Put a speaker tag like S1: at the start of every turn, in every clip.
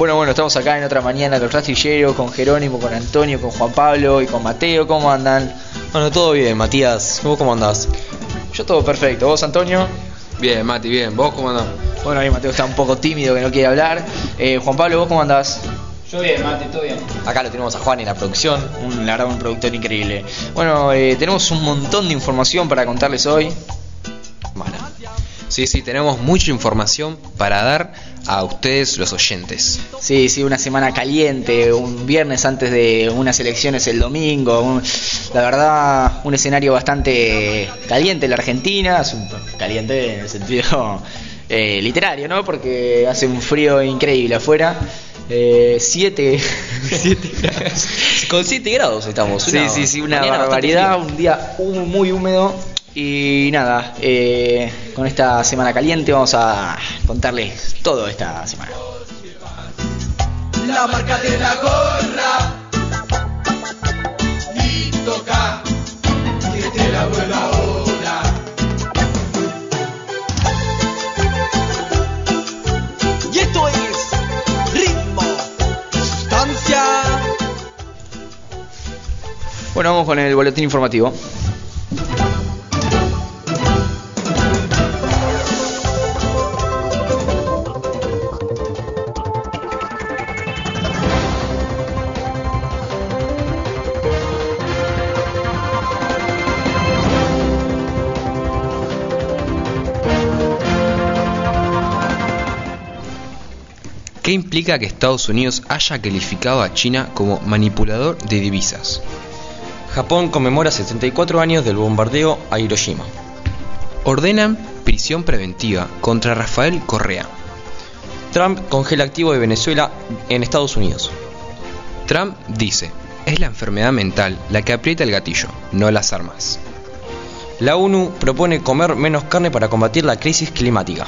S1: Bueno, bueno, estamos acá en otra mañana del Rastillero con Jerónimo, con Antonio, con Juan Pablo y con Mateo. ¿Cómo andan?
S2: Bueno, todo bien, Matías. ¿Vos cómo andás?
S1: Yo todo perfecto. ¿Vos, Antonio?
S3: Bien, Mati, bien. ¿Vos cómo andás?
S1: Bueno, ahí Mateo está un poco tímido, que no quiere hablar. Eh, Juan Pablo, ¿vos cómo andás?
S4: Yo bien, Mati, todo bien.
S2: Acá lo tenemos a Juan en la producción.
S1: Un, la verdad, un productor increíble. Bueno, eh, tenemos un montón de información para contarles hoy.
S2: Sí, sí, tenemos mucha información para dar a ustedes, los oyentes.
S1: Sí, sí, una semana caliente, un viernes antes de unas elecciones el domingo. un- la verdad, un escenario bastante caliente en la Argentina. Caliente en el sentido eh, literario, ¿no? Porque hace un frío increíble afuera. Eh, siete, siete grados.
S2: Con 7 grados estamos.
S1: Sí,
S2: una
S1: sí, sí, una barbaridad, un día muy húmedo. Y nada, eh, con esta semana caliente vamos a contarles todo esta semana.
S5: La marca de la gorra y toca que te la vuelva ahora. Y esto es ritmo, sustancia.
S1: Bueno, vamos con el boletín informativo.
S2: Implica que Estados Unidos haya calificado a China como manipulador de divisas?
S6: Japón conmemora 74 años del bombardeo a Hiroshima.
S2: Ordenan prisión preventiva contra Rafael Correa.
S6: Trump congela activo de Venezuela en Estados Unidos.
S2: Trump dice, es la enfermedad mental la que aprieta el gatillo, no las armas.
S6: La ONU propone comer menos carne para combatir la crisis climática.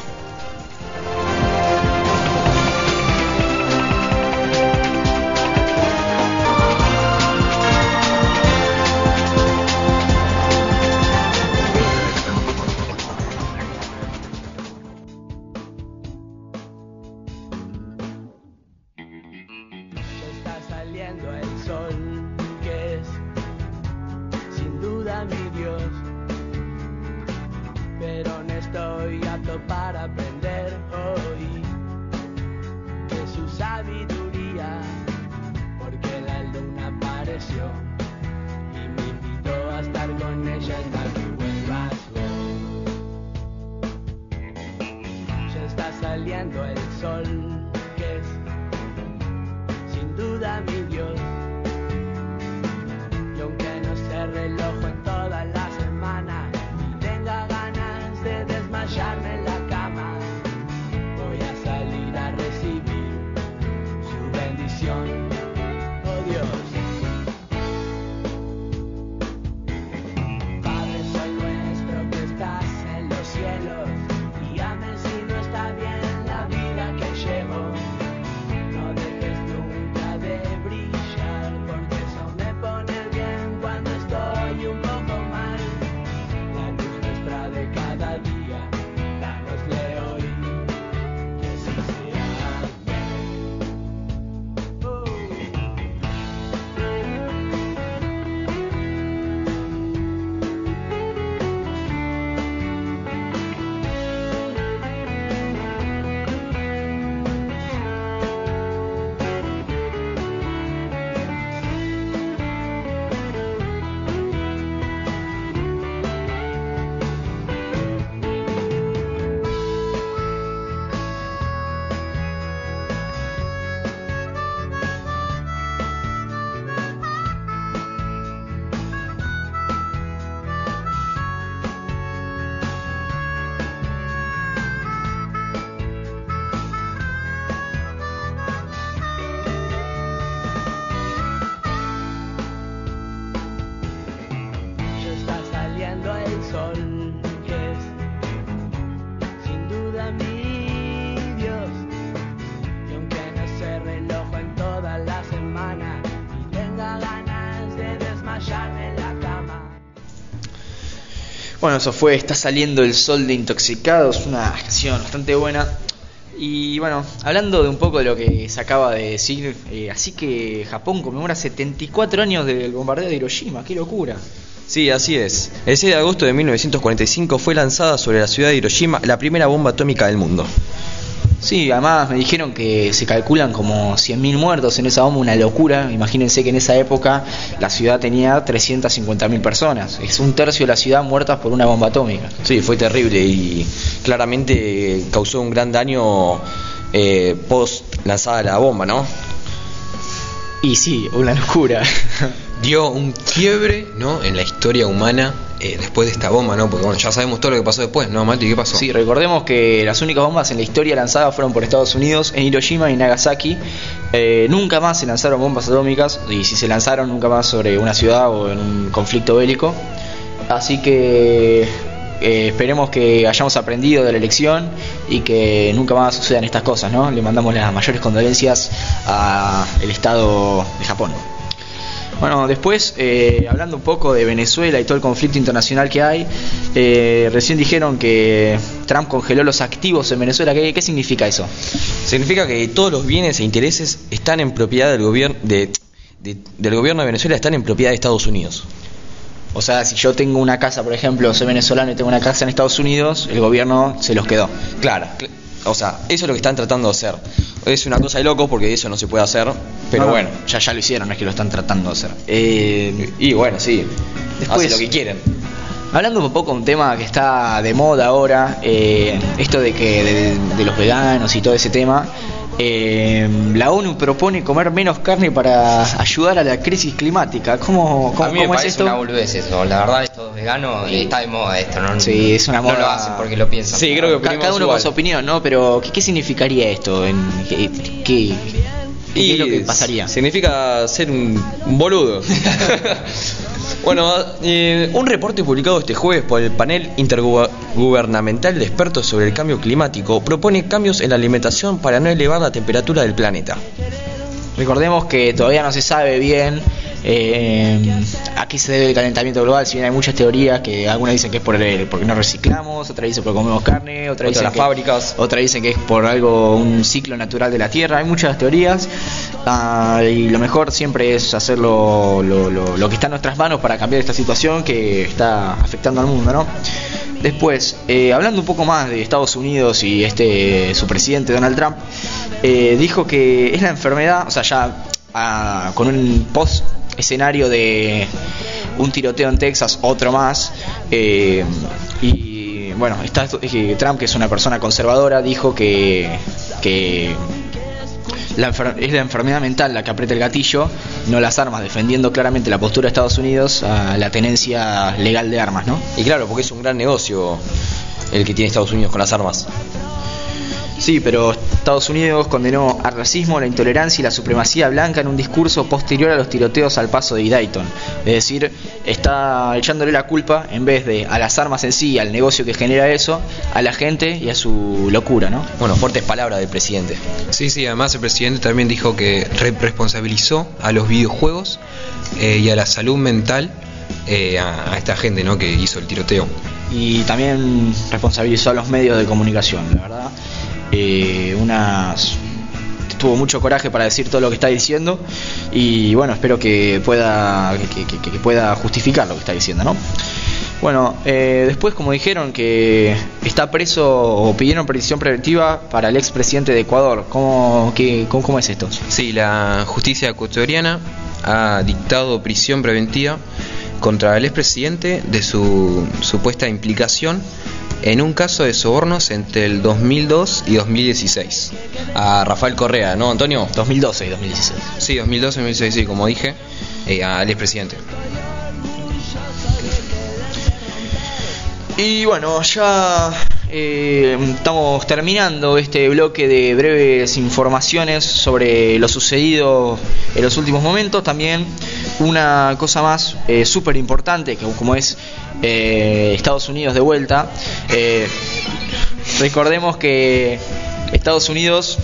S5: Estoy apto para aprender Eso
S1: fue Está saliendo el sol de Intoxicados, una canción bastante buena. Y bueno, hablando de un poco de lo que se acaba de decir, eh, así que Japón conmemora 74 años del bombardeo de Hiroshima, qué locura.
S6: Sí, así es. El 6 de agosto de 1945 fue lanzada sobre la ciudad de Hiroshima la primera bomba atómica del mundo.
S1: Sí, además me dijeron que se calculan como 100.000 muertos en esa bomba, una locura. Imagínense que en esa época la ciudad tenía 350.000 personas. Es un tercio de la ciudad muertas por una bomba atómica.
S6: Sí, fue terrible y claramente causó un gran daño eh, post lanzada la bomba, ¿no?
S1: Y sí, una locura.
S2: Dio un quiebre, ¿no? En la historia humana eh, después de esta bomba, ¿no? Porque bueno, ya sabemos todo lo que pasó después, ¿no, Mati? ¿Qué pasó?
S1: Sí, recordemos que las únicas bombas en la historia lanzadas fueron por Estados Unidos en Hiroshima y Nagasaki. Eh, nunca más se lanzaron bombas atómicas y si se lanzaron nunca más sobre una ciudad o en un conflicto bélico. Así que eh, esperemos que hayamos aprendido de la elección y que nunca más sucedan estas cosas, ¿no? Le mandamos las mayores condolencias al Estado de Japón. Bueno, después, eh, hablando un poco de Venezuela y todo el conflicto internacional que hay, eh, recién dijeron que Trump congeló los activos en Venezuela. ¿Qué, qué significa eso?
S6: Significa que todos los bienes e intereses están en propiedad del gobierno de, de- del gobierno de Venezuela están en propiedad de Estados Unidos.
S1: O sea, si yo tengo una casa, por ejemplo, soy venezolano y tengo una casa en Estados Unidos, el gobierno se los quedó.
S6: Claro, cl- o sea, eso es lo que están tratando de hacer. Es una cosa de locos porque eso no se puede hacer, pero
S1: no,
S6: bueno.
S1: ya, ya lo hicieron, no es que lo están tratando de hacer. Eh,
S6: Y bueno, sí.
S1: Después-
S6: Hacen lo que quieren.
S1: Hablando un poco de un tema que está de moda ahora, eh, esto de que de, de los veganos y todo ese tema, eh, la ONU propone comer menos carne para ayudar a la crisis climática. ¿Cómo, cómo,
S4: a mí me
S1: cómo es
S4: parece
S1: esto?
S4: una boludez eso. La verdad, esto es vegano y está de moda esto. No,
S1: Sí, es una
S4: no
S1: moda.
S4: lo hacen porque lo piensan.
S6: Sí, creo que
S1: Ca- cada uno
S6: igual.
S1: con su opinión, ¿no? Pero ¿qué, qué significaría esto? En, ¿Qué, qué- qué es lo que pasaría?
S6: Significa ser un boludo. bueno, eh, un reporte publicado este jueves por el panel intergubernamental de expertos sobre el cambio climático propone cambios en la alimentación para no elevar la temperatura del planeta.
S1: Recordemos que todavía no se sabe bien eh, a qué se debe el calentamiento global, si bien hay muchas teorías que algunas dicen que es por el, porque no reciclamos, otras dicen porque comemos carne, otras
S6: Otras
S1: dicen
S6: las
S1: que,
S6: fábricas.
S1: otras dicen que es por algo, un ciclo natural de la Tierra, hay muchas teorías ah, y lo mejor siempre es hacer lo, que está en nuestras manos para cambiar esta situación que está afectando al mundo, ¿no? Después, eh, hablando un poco más de Estados Unidos y este su presidente Donald Trump, eh, dijo que es la enfermedad, o sea, ya ah, con un post escenario de un tiroteo en Texas, otro más, eh, y bueno, está, Trump, que es una persona conservadora, dijo que la es la enfermedad mental la que aprieta el gatillo, no las armas, defendiendo claramente la postura de Estados Unidos a la tenencia legal de armas, ¿no?
S6: Y claro, porque es un gran negocio el que tiene Estados Unidos con las armas.
S1: Sí, pero Estados Unidos condenó al racismo, la intolerancia y la supremacía blanca en un discurso posterior a los tiroteos al paso de Dayton. Es decir, está echándole la culpa, en vez de a las armas en sí, al negocio que genera eso, a la gente y a su locura, ¿no?
S6: Bueno, fuertes palabras del presidente.
S2: Sí, sí, además el presidente también dijo que re- responsabilizó a los videojuegos eh, y a la salud mental eh, a, a esta gente ¿no? que hizo el tiroteo.
S1: y también responsabilizó a los medios de comunicación, la verdad. Eh, unas tuvo mucho coraje para decir todo lo que está diciendo y bueno, espero que pueda que, pueda justificar lo que está diciendo, ¿no? Bueno, eh, después como dijeron que está preso o pidieron prisión preventiva para el expresidente de Ecuador, ¿cómo, qué- cómo, cómo es esto?
S2: Sí, la justicia ecuatoriana ha dictado prisión preventiva contra el expresidente de su supuesta implicación en un caso de sobornos entre el 2002 y 2016.
S6: A Rafael Correa, ¿no, Antonio?
S1: 2012 y 2016.
S2: Sí, 2012 y 2016, sí, como dije, eh, al expresidente.
S1: Y bueno, ya eh, estamos terminando este bloque de breves informaciones sobre lo sucedido en los últimos momentos. También una cosa más eh, súper importante, que como es eh, Estados Unidos de vuelta. Eh, recordemos que Estados Unidos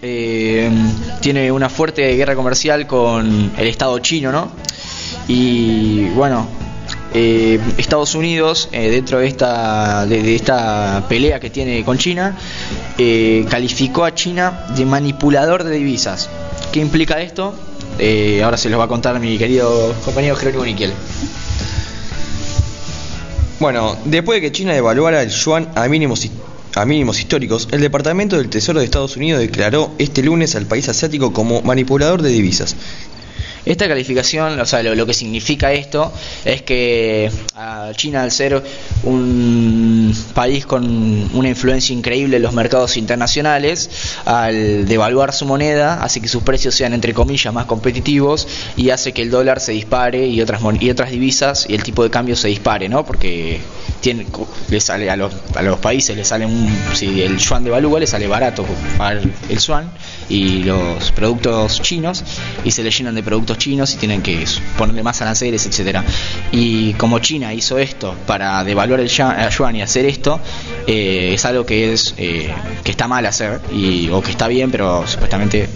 S1: tiene una fuerte guerra comercial con el Estado chino, ¿no? Y bueno, eh, Estados Unidos, eh, dentro de esta, de, esta pelea que tiene con China, eh, calificó a China de manipulador de divisas. ¿Qué implica esto? Ahora se los va a contar mi querido compañero Jerónimo Niquiel.
S6: Bueno, después de que China devaluara el yuan a mínimos, a mínimos históricos, el Departamento del Tesoro de Estados Unidos declaró este lunes al país asiático como manipulador de divisas.
S1: Esta calificación, o sea, lo, que significa esto es que a China, al ser un país con una influencia increíble en los mercados internacionales, al devaluar su moneda, hace que sus precios sean, entre comillas, más competitivos y hace que el dólar se dispare y otras, y otras divisas y el tipo de cambio se dispare, ¿no? Porque tiene, le sale a los, a los países le sale un, si el yuan devalúa le sale barato pagar el yuan y los productos chinos y se le llenan de productos chinos y tienen que ponerle más aranceles, etcétera. Y como China hizo esto para devaluar el yuan, y hacer esto, eh, es algo que es eh, que está mal hacer o que está bien, pero supuestamente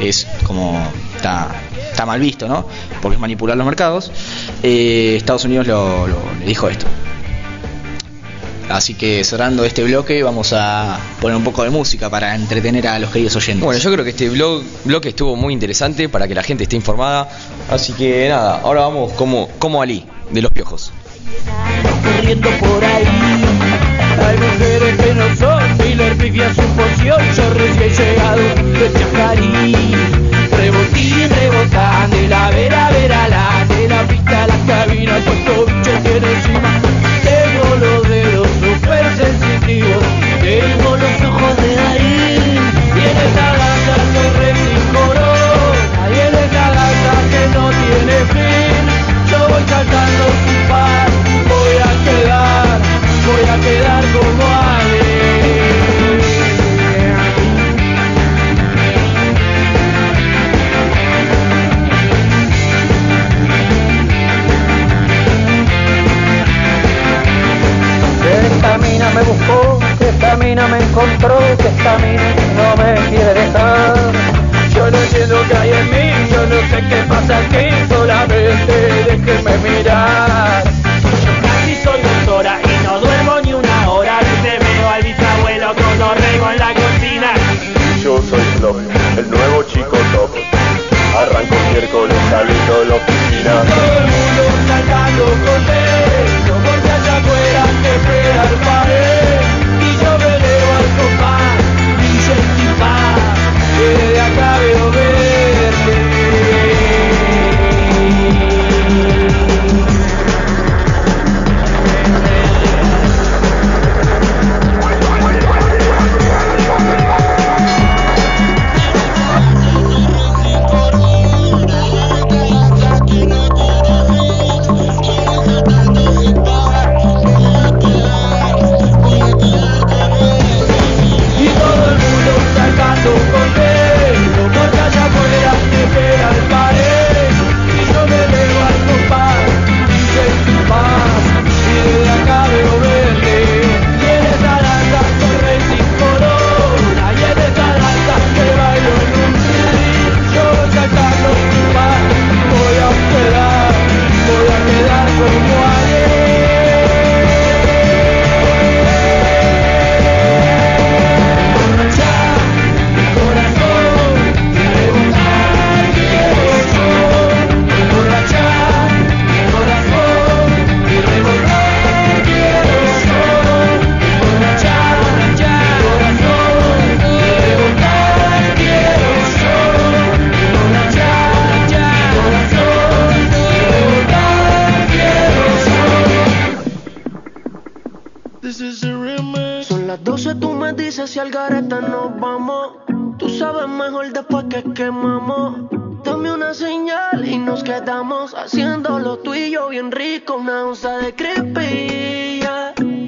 S1: es como está está mal visto, ¿no? Porque es manipular los mercados. Eh, Estados Unidos lo- le dijo esto. Así que cerrando este bloque vamos a poner un poco de música para entretener a los queridos oyentes.
S6: Bueno, yo creo que este blog, bloque estuvo muy interesante para que la gente esté informada. Así que nada, ahora vamos como, como Ali, de los piojos.
S5: corriendo por ahí. Hay mujeres que no
S7: son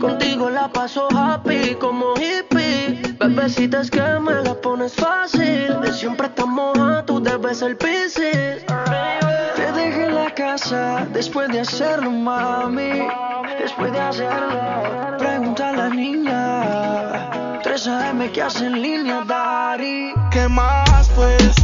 S7: Contigo la paso happy como hippie. Bebecita es que me la pones fácil. De siempre estamos a tú debes ser piscis. Te dejé la casa después de hacerlo, mami. Después de hacerlo, pregunta a la niña. 3 AM que hace en línea, Dari.
S8: ¿Qué más pues?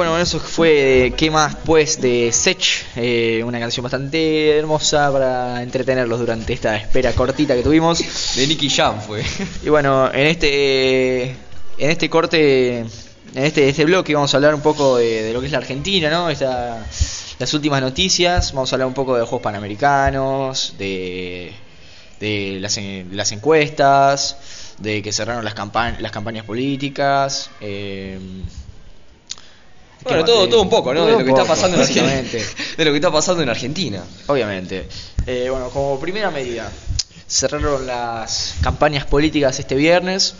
S9: Bueno, eso
S10: fue eh, ¿Qué
S8: más pues?
S7: de Sech,
S1: eh, una canción bastante hermosa para entretenerlos durante esta espera cortita que tuvimos.
S6: De Nicky Jam fue.
S1: Y bueno, en este, en este corte, en este, este bloque vamos a hablar un poco de, lo que es la Argentina, ¿no? Esta, las últimas noticias, vamos a hablar un poco de Juegos Panamericanos, de, de las, las encuestas, de que cerraron las, campa las campañas políticas. Eh,
S6: bueno, todo, todo un poco, ¿no? De lo, que está pasando en Argentina, de lo que está pasando en Argentina.
S1: Obviamente. Eh, bueno, como primera medida, cerraron las campañas políticas este viernes.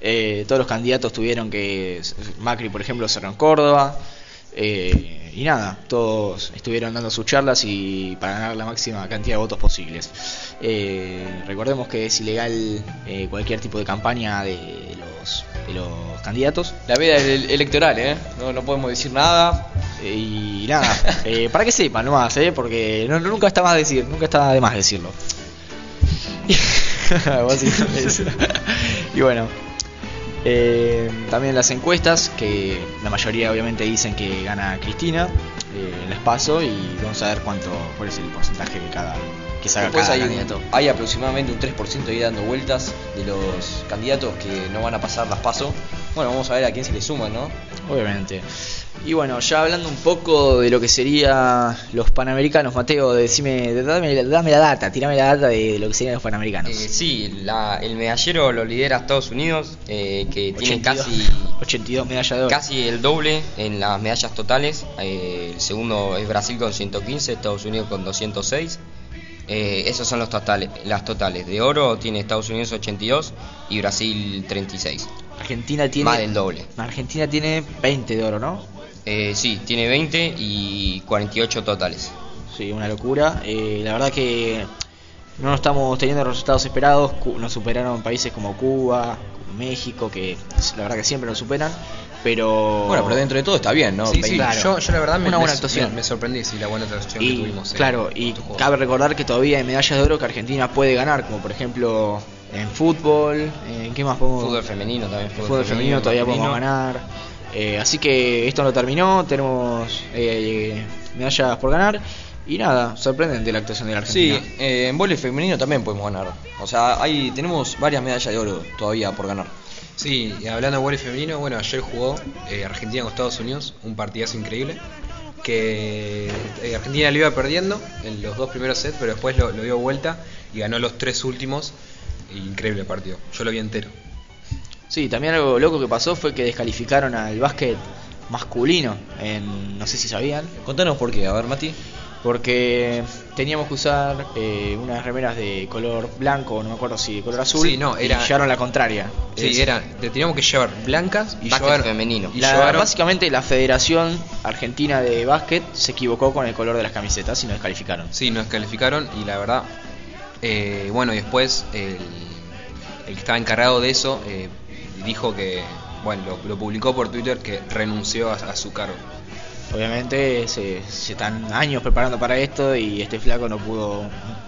S1: Eh, todos los candidatos tuvieron que. Macri, por ejemplo, cerró en Córdoba. Eh, y nada, todos estuvieron dando sus charlas y para ganar la máxima cantidad de votos posibles. Eh, recordemos que es ilegal eh, cualquier tipo de campaña de los, de los candidatos.
S6: La veda es electoral, ¿eh? No, no podemos decir nada.
S1: Eh, y nada, eh, para que sepan nomás, ¿eh? Porque no, nunca, está más decir, nunca está de más decirlo. y bueno. Eh, también las encuestas, que la mayoría obviamente dicen que gana Cristina eh, les paso y vamos a ver cuánto cuál es el porcentaje que cada que saca
S6: Después
S1: cada
S6: hay,
S1: candidato.
S6: Hay aproximadamente un 3% ahí dando vueltas de los candidatos que no van a pasar las paso. Bueno, vamos a ver a quién se le suma ¿no?
S1: Obviamente. Y bueno, ya hablando un poco de lo que sería los panamericanos, Mateo, decime, dame, dame la data, tirame la data de lo que serían los panamericanos.
S4: Eh, sí, la- el medallero lo lidera Estados Unidos, eh, que tiene
S1: 82,
S4: casi
S1: 82 medallas
S4: casi el doble en las medallas totales. Eh, el segundo es Brasil con 115, Estados Unidos con 206. Eh, esos son los totales, las totales. De oro tiene Estados Unidos 82 y Brasil 36.
S1: Argentina tiene
S4: Más del doble.
S1: Argentina tiene 20 de oro, ¿no?
S4: Eh, sí, tiene 20 y 48 totales.
S1: Sí, una locura. Eh, la verdad que no estamos teniendo los resultados esperados. Nos superaron países como Cuba, México, que la verdad que siempre nos superan. Pero
S6: Bueno, pero dentro de todo está bien, ¿no?
S2: Sí, sí,
S1: Claro.
S2: yo, yo la verdad me,
S1: Una buena actuación.
S2: me, me sorprendí, sí, la buena actuación que
S1: y
S2: tuvimos. en
S1: claro, y cabe recordar que todavía hay medallas de oro que Argentina puede ganar, como por ejemplo en fútbol, en qué más podemos
S4: Fútbol femenino también. Fútbol,
S1: fútbol femenino todavía podemos
S4: masculino.
S1: ganar. Eh, así que esto no terminó, tenemos eh, medallas por ganar. Y nada, sorprendente la actuación de la
S6: Sí,
S1: Argentina.
S6: eh, en vóley femenino también podemos ganar. O sea, ahí tenemos varias medallas de oro todavía por ganar.
S2: Sí, y hablando de voleibol femenino, bueno, ayer jugó eh, Argentina con Estados Unidos, un partidazo increíble. Que eh, Argentina lo iba perdiendo en los dos primeros sets, pero después lo, lo dio vuelta y ganó los tres últimos. Increíble partido, yo lo vi entero.
S1: Sí, también algo loco que pasó fue que descalificaron al básquet masculino. En, no sé si sabían.
S6: Contanos por qué, a ver, Mati.
S1: Porque teníamos que usar eh, unas remeras de color blanco, no me acuerdo si de color azul.
S2: Sí, no, era-
S1: Y llevaron la contraria.
S2: Sí,
S1: Es-
S2: era, te teníamos que llevar blancas y
S4: Básquet
S2: llevar
S4: femenino.
S2: Y
S1: La-
S2: llevaron-
S1: Básicamente la Federación Argentina de Básquet se equivocó con el color de las camisetas y nos descalificaron.
S2: Sí, nos calificaron y la verdad, eh, bueno, y después el, el que estaba encargado de eso eh, dijo que, bueno, lo, lo publicó por Twitter que renunció a, a su cargo.
S1: Obviamente se, se están años preparando para esto y este flaco no pudo,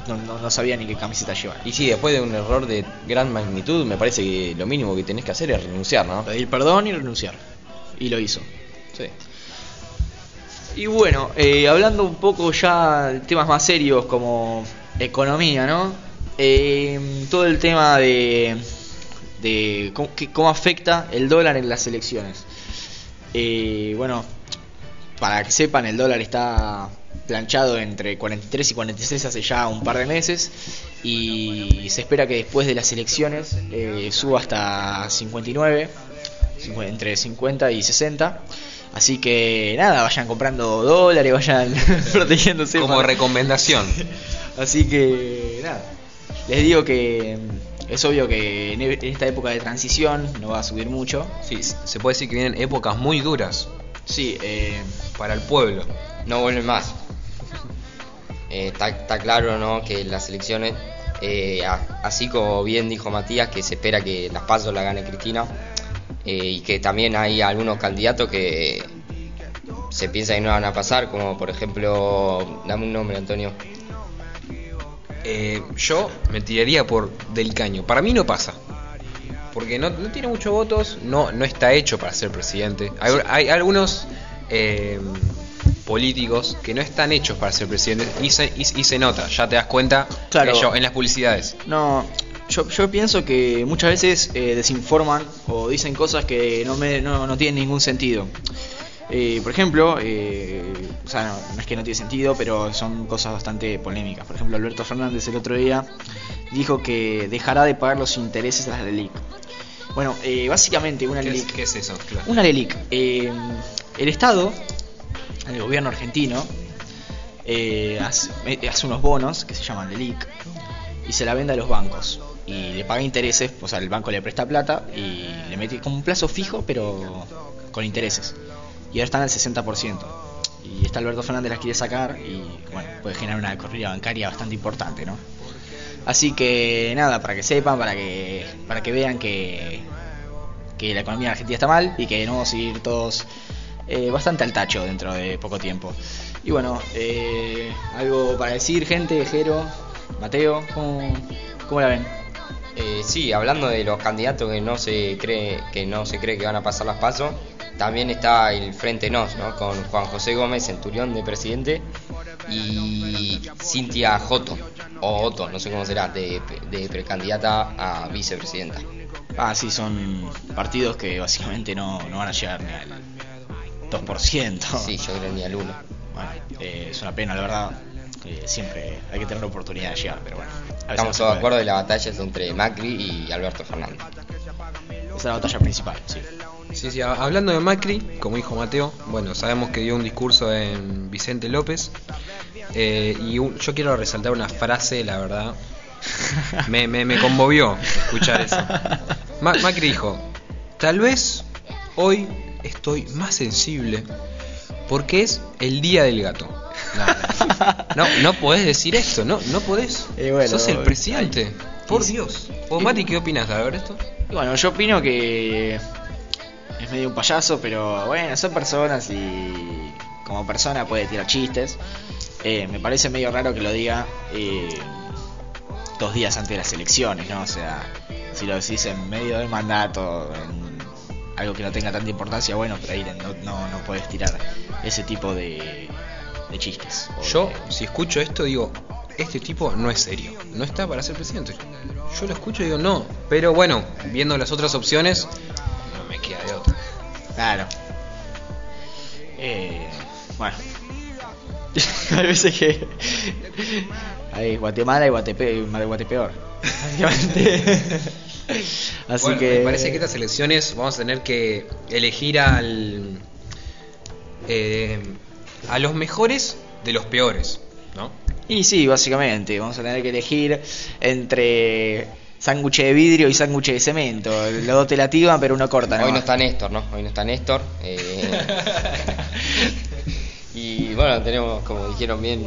S1: no, no- no sabía ni qué camiseta llevar.
S6: Y sí, después de un error de gran magnitud, me parece que lo mínimo que tenés que hacer es renunciar, ¿no?
S1: Pedir perdón y renunciar. Y lo hizo.
S6: Sí.
S1: Y bueno, eh, hablando un poco ya de temas más serios como economía, ¿no? Eh, todo el tema de, de cómo, que- cómo afecta el dólar en las elecciones. Eh, bueno, para que sepan, el dólar está planchado entre 43 y 46 hace ya un par de meses y se espera que después de las elecciones eh, suba hasta 59, cincu- entre 50 y 60. Así que nada, vayan comprando dólares, vayan protegiéndose.
S2: Como
S1: para-
S2: recomendación.
S1: Así que nada, les digo que es obvio que en e- en esta época de transición no va a subir mucho.
S2: Sí, se puede decir que vienen épocas muy duras
S1: Sí, eh,
S2: para el pueblo.
S4: No vuelven más. Eh, Está claro ¿no? que las elecciones, eh, a- así como bien dijo Matías, que se espera que las pasos la gane Cristina, eh, y que también hay algunos candidatos que se piensa que no van a pasar, como por ejemplo, dame un nombre, Antonio.
S2: Eh, yo me tiraría por Del Caño. Para mí no pasa. Porque no, no tiene muchos votos, no, no está hecho para ser presidente. Hay, hay algunos eh, políticos que no están hechos para ser presidentes y se, y, y se nota, ya te das cuenta
S1: Claro.
S2: ello en las publicidades.
S1: no, yo, yo pienso que muchas veces eh, desinforman o dicen cosas que no, me, no, no tienen ningún sentido. Eh, por ejemplo, eh, o sea, no, no es que no tiene sentido, pero son cosas bastante polémicas. Por ejemplo, Alberto Fernández el otro día dijo que dejará de pagar los intereses de las LELIC. Bueno, eh, básicamente una
S2: ¿Qué es,
S1: LELIC
S2: qué es eso? Claro.
S1: Una LELIC. eh, el Estado, el gobierno argentino, eh, hace, eh, hace unos bonos que se llaman LELIC y se la vende a los bancos. Y le paga intereses, o sea, el banco le presta plata y le mete como un plazo fijo, pero con intereses. Y ahora están al 60%. Y está Alberto Fernández las quiere sacar y bueno, puede generar una corrida bancaria bastante importante, ¿no? Así que nada, para que sepan, para que para que vean que, que la economía argentina está mal y que no vamos a ir todos eh, bastante al tacho dentro de poco tiempo. Y bueno, eh, algo para decir, gente, Jero, Mateo, ¿cómo, cómo la ven?
S4: Eh, sí, hablando de los candidatos que no se cree que no se cree que van a pasar las pasos, también está el Frente Nos, ¿no? Con Juan José Gómez, Centurión de presidente, y Cintia Joto, o Otto, no sé cómo será, de, de precandidata a vicepresidenta.
S1: Ah, sí, son partidos que básicamente no, no van a llegar ni al 2%.
S4: Sí, yo creo ni al 1.
S1: Bueno, eh, es una pena, la verdad. Eh, siempre hay que tener la oportunidad de llegar, pero bueno.
S4: Estamos todos de acuerdo de la batalla es entre Macri y Alberto Fernández.
S1: Esa es la batalla principal, sí.
S2: Sí, sí, hablando de Macri, como dijo Mateo, bueno, sabemos que dio un discurso en Vicente López eh, y un- yo quiero resaltar una frase, la verdad, me, me, me conmovió escuchar eso. Ma- Macri dijo, tal vez hoy estoy más sensible porque es el día del gato. No, no, no podés decir esto, no, no podés.
S1: Bueno,
S2: Sos el presidente. Por Dios. ¿Vos, Mati, qué opinas de ver esto?
S1: Bueno, yo opino que es medio un payaso, pero bueno, son personas y como persona puede tirar chistes. Eh, me parece medio raro que lo diga eh, dos días antes de las elecciones, ¿no? O sea, si lo decís en medio del mandato, en algo que no tenga tanta importancia, bueno, pero ahí no, no, no puedes tirar ese tipo de, de chistes.
S2: Yo,
S1: de-
S2: si escucho esto, digo, este tipo no es serio, no está para ser presidente. Yo lo escucho y digo, no. Pero bueno, viendo las otras opciones,
S1: Claro. Eh, bueno. Hay veces que. Hay Guatemala y Guatepe, Guatepeor. Básicamente. Así
S2: Bueno,
S1: que.
S2: Me parece que estas elecciones vamos a tener que elegir al. eh, a los mejores de los peores, ¿no?
S1: Y sí, básicamente. Vamos a tener que elegir entre sándwich de vidrio y sándwich de cemento. Los dos te la tiban, pero uno corta.
S4: Hoy no está Néstor, ¿no? Hoy no está Néstor. eh, y bueno, tenemos, como dijeron bien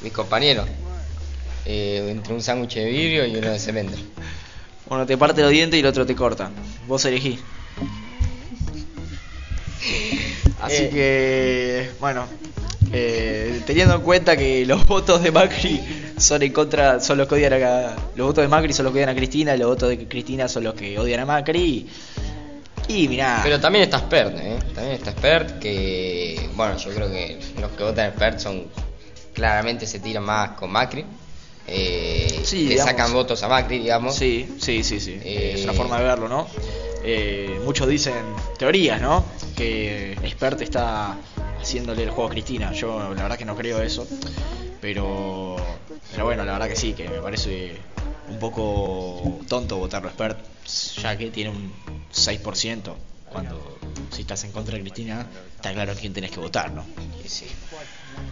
S4: mis compañeros, eh, entre un sándwich de vidrio y uno de cemento.
S1: Uno te parte los dientes y el otro te corta. Vos elegí. Así
S4: Eh.
S1: que, bueno, eh, teniendo en cuenta que los votos de Macri son en contra, son los que odian a los votos de Macri son los que odian a Cristina, y los votos de Cristina son los que odian a Macri. Y mirá,
S4: Pero también está Spert, ¿eh? También está Spert que, bueno, yo creo que los que votan Spert son, claramente se tiran más con Macri. Eh,
S1: Sí,
S4: le
S1: digamos.
S4: sacan votos a Macri, digamos.
S1: sí, sí, sí, sí.
S4: Eh,
S1: es una forma de verlo, ¿no? Eh, muchos dicen teorías, ¿no? Que Expert está haciéndole el juego a Cristina. Yo la verdad que no creo eso. Pero, pero bueno, la verdad que sí, que me parece un poco tonto votarlo a Expert, ya que tiene un 6%. Cuando si estás en contra de Cristina, está claro a quién tenés que votar, ¿no?
S4: Y sí,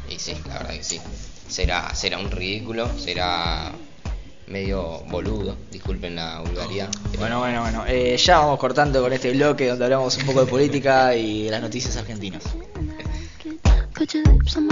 S4: y sí, la verdad que sí. Será, será un ridículo, será medio boludo, disculpen la vulgaridad.
S1: Bueno, bueno, bueno. Eh, ya vamos cortando con este bloque donde hablamos un poco de política y de las noticias argentinas.
S11: Put your lips on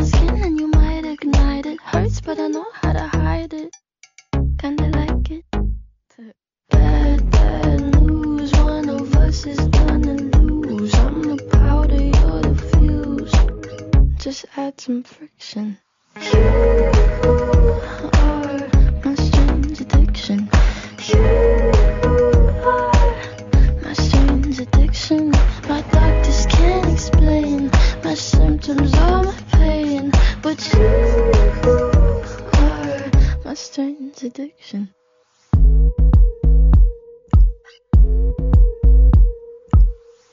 S11: strange addiction.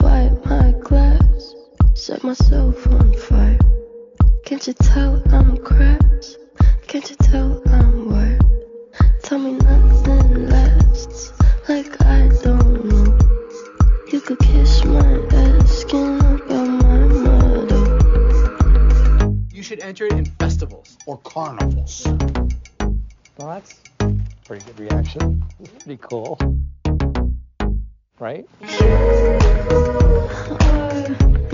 S11: Wipe my glass, set myself on fire. Can't you tell I'm crass? Can't you tell I'm wired? Tell me nothing lasts, like I don't know. You could kiss my ass, skin up on my mother.
S12: You should enter it in festivals or carnivals.
S13: That's pretty good reaction. Pretty cool. Right?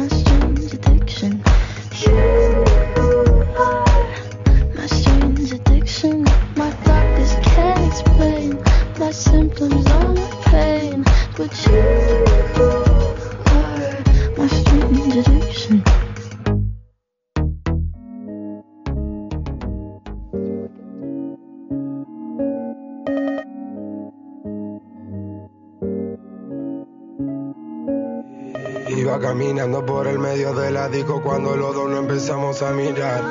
S14: a mirar.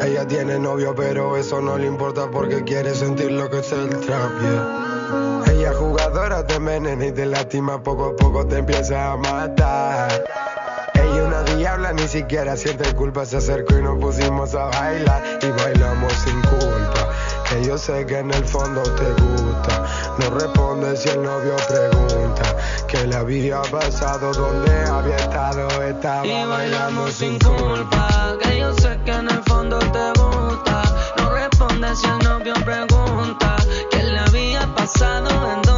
S14: Ella tiene novio, pero eso no le importa porque quiere sentir lo que es el trap, yeah. Ella jugadora te envenena y te lastima poco a poco te empieza a matar. Ella una diabla, ni siquiera siente culpa, se acercó y nos pusimos a bailar y bailamos sin culpa. Que yo sé que en el fondo te gusta, no responde si el novio pregunta. Que le había pasado, donde había estado, estaba
S15: Y bailamos sin
S14: culpa.
S15: Que yo sé que en el fondo te gusta. No responde si el novio pregunta qué le había pasado, en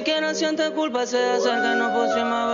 S15: ni siquiera siente culpa, se acerca y nos pusimos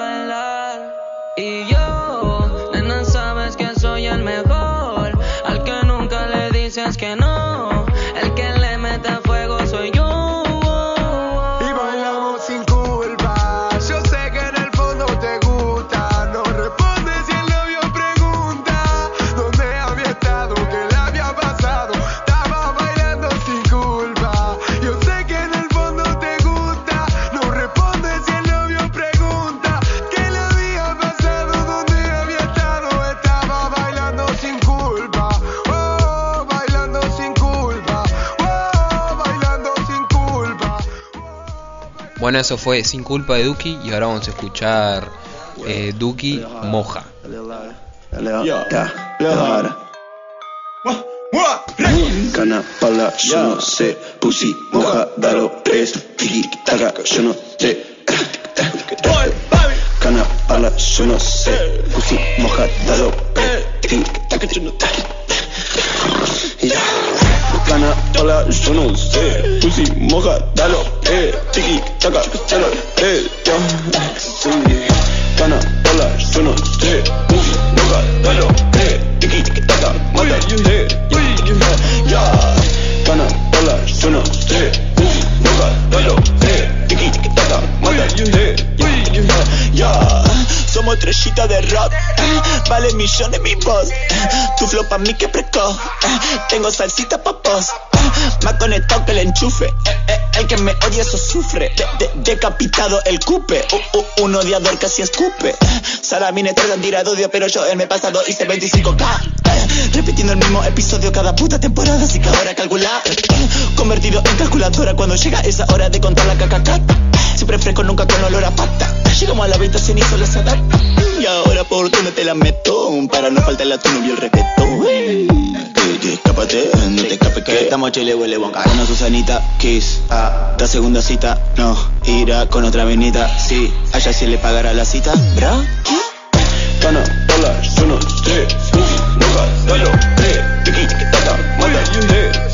S2: Bueno, eso fue Sin Culpa de Duki y ahora vamos a escuchar eh, Duki Moja.
S16: Cana pala, yo no sé. Pussy, moja, dalo, tres. Tiki, taka, yo no sé. Cana pala, yo no sé. Pussy, moja, dalo, tres. Tiki, taka, yo no sé. Ya. Cana pala, yo no sé. Pussy, moja, dalo, eh. Tiki, yo no sé. Ya. Sí. Cana pala, yo no sé. Pussy, moja, dalo, eh. Tiki, taka, mata, eh. Ya. Cana pala, yo no sé. Pussy, moja, dalo, eh. Estrellita de rap, vale millones mi voz. Tu flow pa' mí que precoz, tengo salsita pa' pos. Más conectado que el enchufe, el que me odia eso sufre. De- de- decapitado el cupe, un odiador casi escupe. Salamines tratan tirado odio, pero yo en mi pasado hice 25k. Repitiendo el mismo episodio cada puta temporada, así que ahora calcular. Convertido en calculadora cuando llega esa hora de contar la cacacata. Siempre fresco, nunca con olor a pata. Llegamos a la habitación y solo se adapta. Y ahora por dónde te la meto, para no faltar la tu novio el respeto. Escápate, no te escapes que estamos chile, huele bonca. Una Susanita, kiss, ah, la segunda cita, no, irá con otra venita, sí, allá sí le pagará la cita, bra. Cana, hola, yo no sé, pussy, moja, dalo, eh, tiki, tiki, taka, mata,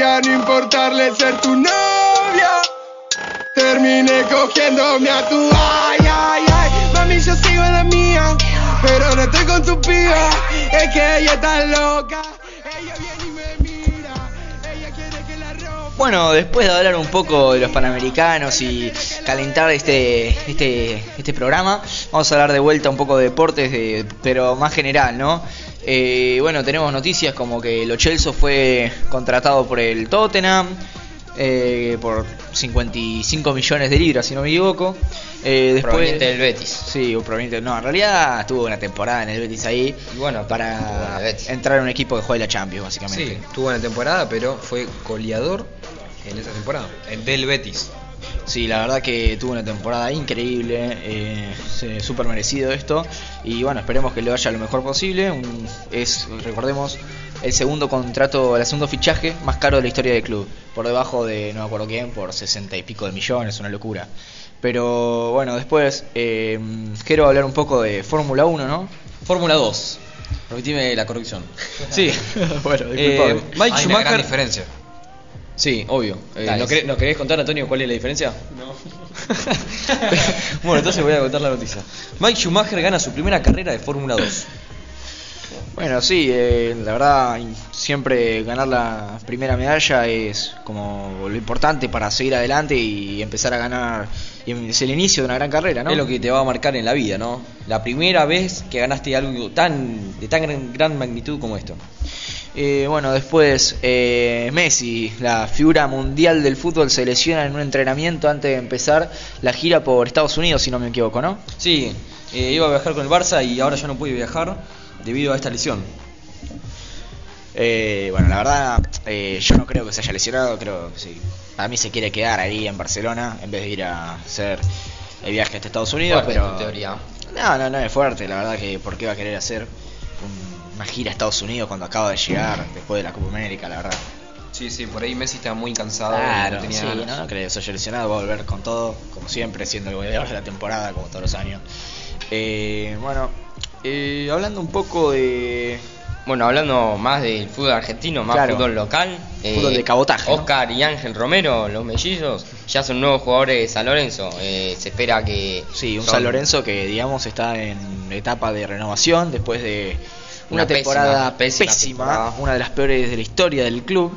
S14: Parecía no importarle ser tu novia. Terminé cogiéndome a tu ay, ay, ay. Mami, yo sigo en la mía. Pero no estoy con tu piba. Es que ella está loca.
S1: Bueno, después de hablar un poco de los panamericanos y calentar este, este, este programa, vamos a hablar de vuelta un poco de deportes, de- pero más general, ¿no? Eh, bueno, tenemos noticias como que Lo Celso fue contratado por el Tottenham eh, por 55 millones de libras, si no me equivoco. Eh, después,
S4: Proveniente del Betis.
S1: Sí, proveniente. No, en realidad tuvo una temporada en el Betis ahí.
S4: bueno,
S1: para entrar en un equipo que juegue la Champions, básicamente.
S2: Sí, tuvo una temporada, pero fue goleador en esa temporada, en del Betis.
S1: Sí, la verdad que tuvo una temporada increíble, eh, se- súper merecido esto y bueno, esperemos que le vaya lo mejor posible. Un- es, recordemos, el segundo contrato, el segundo fichaje más caro de la historia del club, por debajo de no me acuerdo quién, por 60 y pico de millones, una locura. Pero bueno, después eh, quiero hablar un poco de Fórmula 1, ¿no?
S6: Fórmula 2. Permitime la corrección.
S1: Sí, bueno,
S6: Eh,
S1: disculpame.
S6: Mike
S2: Hay una gran diferencia.
S6: Sí, obvio. Eh,
S4: Dale.
S6: ¿no querés- ¿Nos querés contar, Antonio, cuál es la diferencia? No. bueno, entonces voy a contar la noticia. Mike Schumacher gana su primera carrera de Fórmula 2.
S1: Bueno, sí, eh, la verdad, siempre ganar la primera medalla es como lo importante para seguir adelante y empezar a ganar. Y es el inicio de una gran carrera, ¿no?
S6: Es lo que te va a marcar en la vida, ¿no? La primera vez que ganaste algo tan de tan gran, gran magnitud como esto.
S1: Eh, bueno, después eh, Messi, la figura mundial del fútbol, se lesiona en un entrenamiento antes de empezar la gira por Estados Unidos, si no me equivoco, ¿no?
S6: Sí, eh, iba a viajar con el Barça y ahora ya no puede viajar debido a esta lesión.
S1: Eh, bueno, la verdad, eh, yo no creo que se haya lesionado, creo que sí. Para mí se quiere quedar ahí en Barcelona en vez de ir a hacer el viaje hasta Estados Unidos,
S4: Fuerte
S1: pero...
S4: tu teoría.
S1: No, no, no es fuerte, la verdad que por qué va a querer hacer un- una gira a Estados Unidos cuando acaba de llegar después de la Copa América, la verdad.
S2: Sí, sí, por ahí Messi estaba muy cansado.
S1: Claro,
S2: no tenía
S1: sí, no, no creo que se haya lesionado, va a volver con todo, como siempre, siendo el goleador de la temporada, como todos los años. Eh, bueno, eh, hablando un poco de...
S4: Bueno, hablando más del fútbol argentino, más
S1: Claro.
S4: fútbol local. eh,
S1: Fútbol de cabotaje, ¿no?
S4: Oscar y Ángel Romero, los mellizos, ya son nuevos jugadores de San Lorenzo. Eh, se espera que.
S1: Sí, un
S4: son-
S1: San Lorenzo que digamos está en etapa de renovación después de una,
S4: Una
S1: temporada
S4: pésima,
S1: pésima,
S4: pésima temporada.
S1: una de las peores de la historia del club,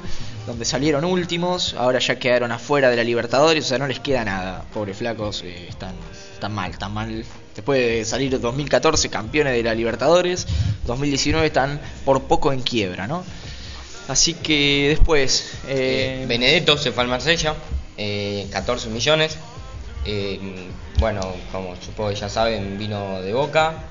S1: donde salieron últimos, ahora ya quedaron afuera de la Libertadores, o sea, no les queda nada. Pobres flacos, eh, están, están mal, están mal. Después de salir 2014 campeones de la Libertadores, 2019 están por poco en quiebra, ¿no? Así que después...
S4: Eh,
S1: eh,
S4: Benedetto se fue al Marsella, eh, 14 millones. Eh, bueno, como supongo que ya saben, vino de Boca.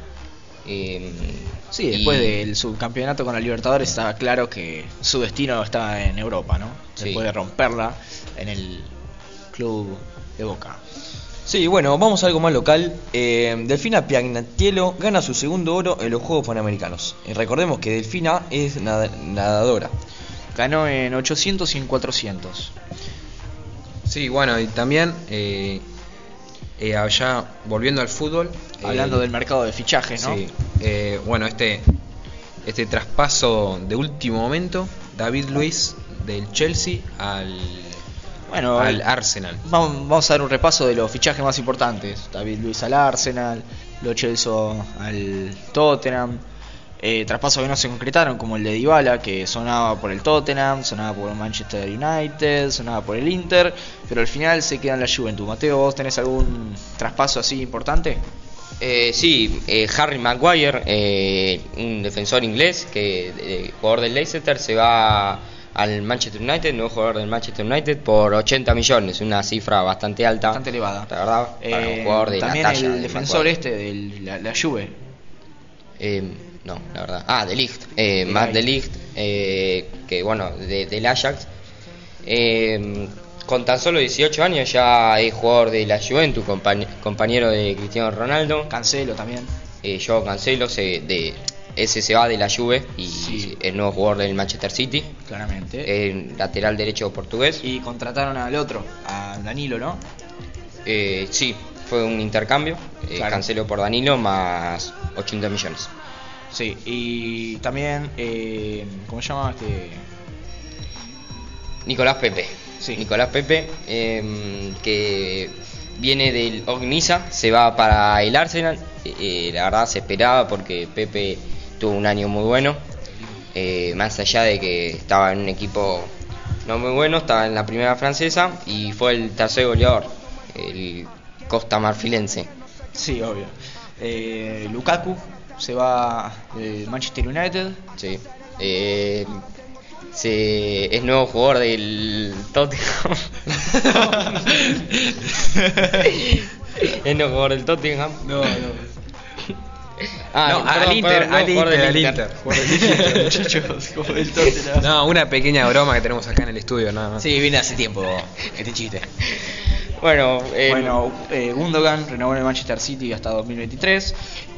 S1: Sí,
S4: y-
S1: después del subcampeonato con la Libertadores estaba claro que su destino estaba en Europa, ¿no?
S4: Sí.
S1: Después de romperla en el club de Boca.
S6: Sí, bueno, vamos a algo más local. Eh, Delfina Piagnatielo gana su segundo oro en los Juegos Panamericanos. Y recordemos que Delfina es nada- nadadora.
S1: Ganó en 800 y en 400.
S2: Sí, bueno, y también eh, eh, allá volviendo al fútbol.
S1: Hablando
S2: eh,
S1: del mercado de fichajes, ¿no?
S2: Sí, eh, bueno, este, este traspaso de último momento, David Luis del Chelsea al,
S1: Bueno,
S2: al
S1: el-
S2: Arsenal.
S1: Vamos, vamos a dar un repaso de los fichajes más importantes. David Luis al Arsenal, Lo Celso al Tottenham. Eh, traspasos que no se concretaron, como el de Dybala, que sonaba por el Tottenham, sonaba por el Manchester United, sonaba por el Inter, pero al final se queda en la Juventus. Mateo, ¿vos tenés algún traspaso así importante?
S4: Eh, sí, eh, Harry Maguire, eh, un defensor inglés que eh, jugador del Leicester, se va al Manchester United, nuevo jugador del Manchester United, por 80 millones, una cifra bastante alta.
S1: Bastante elevada.
S4: La verdad, para un
S1: Eh,
S4: jugador de
S1: también
S4: la talla
S1: el
S4: de
S1: defensor este de la, la Juve.
S4: Eh, no, la verdad. Ah, de Ligt. Eh,
S1: Ligt.
S4: de Ligt, eh, que bueno, de- del Ajax. Eh, con tan solo 18 años ya es jugador de la Juventus, compañ- compañero de Cristiano Ronaldo.
S1: Cancelo también.
S4: Yo Cancelo, se- de, ese se va de la Juve y es nuevo jugador del Manchester City.
S1: Claramente.
S4: El lateral derecho portugués.
S1: Y contrataron al otro, a Danilo, ¿no?
S4: Eh, sí, fue un intercambio. eh,
S1: Claro.
S4: Cancelo por Danilo más 80 millones.
S1: Sí, y también, eh, ¿cómo se llama? Este,
S4: Nicolás Pepe. Nicolás Pepe, eh, que viene del Ognisa, se va para el Arsenal. Eh, la verdad se esperaba porque Pepe tuvo un año muy bueno. Eh, más allá de que estaba en un equipo no muy bueno, estaba en la primera francesa y fue el tercer goleador, el Costa Marfilense.
S1: Sí, obvio. Eh, Lukaku se va del Manchester United.
S4: Sí. Eh, se, es nuevo jugador del Tottenham. es nuevo jugador del Tottenham.
S1: No, no.
S4: Ah,
S2: No,
S4: perdón,
S2: al Inter, al Inter,
S4: del
S2: al
S4: Inter.
S1: Muchachos, como del Tottenham.
S2: No, una pequeña broma que tenemos acá en el estudio, nada más.
S1: Sí, viene hace tiempo este chiste.
S4: Bueno, eh,
S1: bueno eh, Gundogan renovó en el Manchester City hasta 2023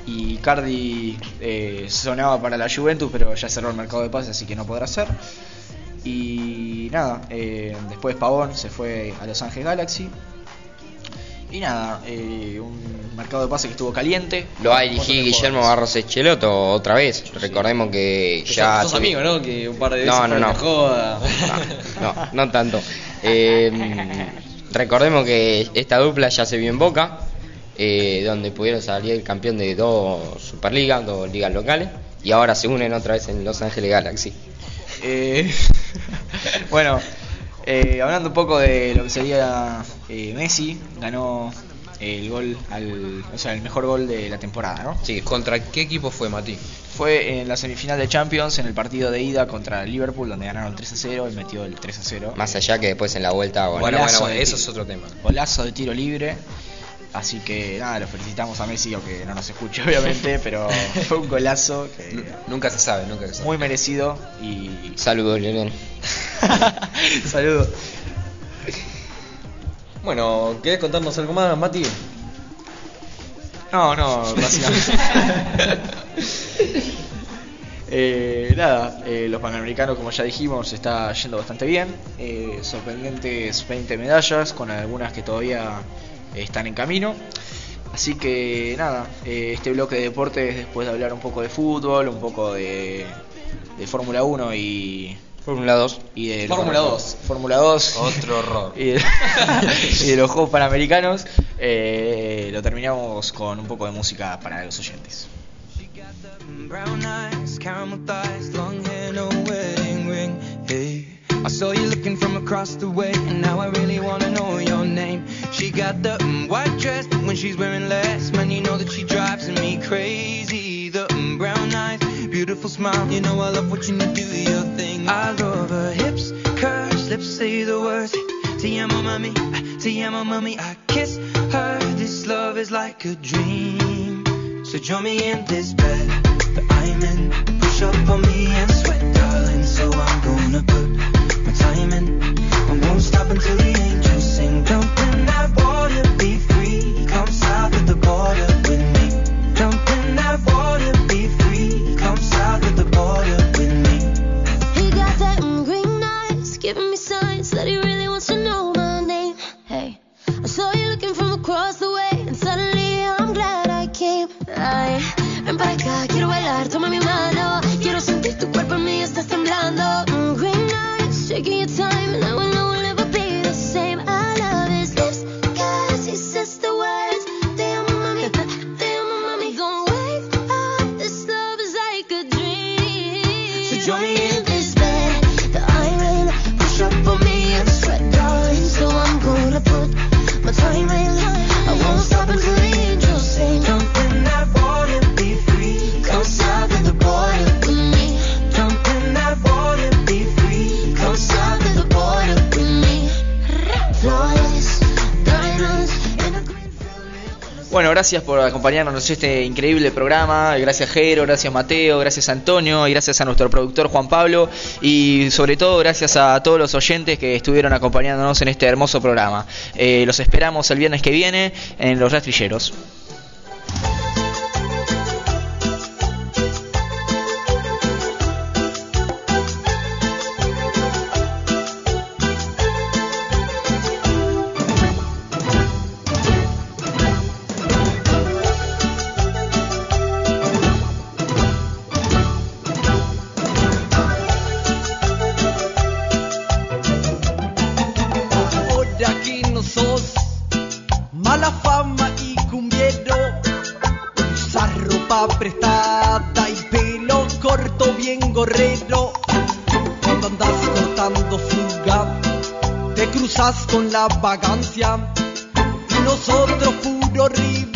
S1: y Cardi eh, sonaba para la Juventus, pero ya cerró el mercado de pases, así que no podrá ser. Y nada, eh, después Pavón se fue a Los Ángeles Galaxy. Y nada, eh, un mercado de pases que estuvo caliente.
S4: Lo va a dirigir Guillermo. Barros Echeloto otra vez. Recordemos que
S6: Que
S4: ya.
S6: sos
S4: se-
S6: amigo, ¿no? Que un par de veces
S4: No, no, no.
S6: joda.
S4: No, no, no tanto. Eh, recordemos que esta dupla ya se vio en Boca, eh, donde pudieron salir el campeón de dos Superligas, dos ligas locales, y ahora se unen otra vez en Los Ángeles Galaxy.
S1: Eh, bueno, hablando un poco de lo que sería eh, Messi, ganó el gol, al, o sea, el mejor gol de la temporada, ¿no?
S2: Sí, ¿contra qué equipo fue Mati?
S1: Fue en la semifinal de Champions, en el partido de ida contra Liverpool, donde ganaron 3 a 0 y metió el 3 a 0.
S4: Más allá que después en la vuelta, bueno,
S2: Bueno,
S1: Golazo
S2: bueno, bueno, eso es otro tema.
S1: Golazo de tiro libre. Así que nada, lo felicitamos a Messi, aunque no nos escuche obviamente, pero fue un golazo que
S2: Nunca se sabe, nunca se sabe.
S1: muy merecido y
S4: Saludos, Lionel.
S1: saludos.
S6: Bueno, ¿querés contarnos algo más, Mati?
S1: No, no, básicamente. Eh, nada, eh, los panamericanos, como ya dijimos, está yendo bastante bien. Eh, sorprendentes 20 medallas, con algunas que todavía están en camino. Así que nada, eh, este bloque de deportes, después de hablar un poco de fútbol, un poco de, de Fórmula 1 y.
S4: Fórmula 2.
S1: Y de
S6: Fórmula 2.
S1: Fórmula 2.
S2: Otro horror.
S1: y, de, y de los Juegos Panamericanos, eh, lo terminamos con un poco de música para los oyentes.
S17: Brown eyes, caramel thighs, long hair, no wedding ring. Hey, I saw you looking from across the way, and now I really wanna know your name. She got the mm, white dress, but when she's wearing less, man, you know that she drives me crazy. The mm, brown eyes, beautiful smile, you know I love watching you do your thing. I love her hips, curves, lips say the words. Te amo, mami, te amo, mami. I kiss her. This love is like a dream. So join me in this bed that I'm in. Push up on me and sweat, darling. So I'm gonna put
S1: gracias por acompañarnos en este increíble programa. Gracias Jero, gracias Mateo, gracias Antonio y gracias a nuestro productor Juan Pablo y sobre todo gracias a todos los oyentes que estuvieron acompañándonos en este hermoso programa. Eh, los esperamos el viernes que viene en Los Rastrilleros.
S7: Con la vagancia. Y nosotros puro ritmo,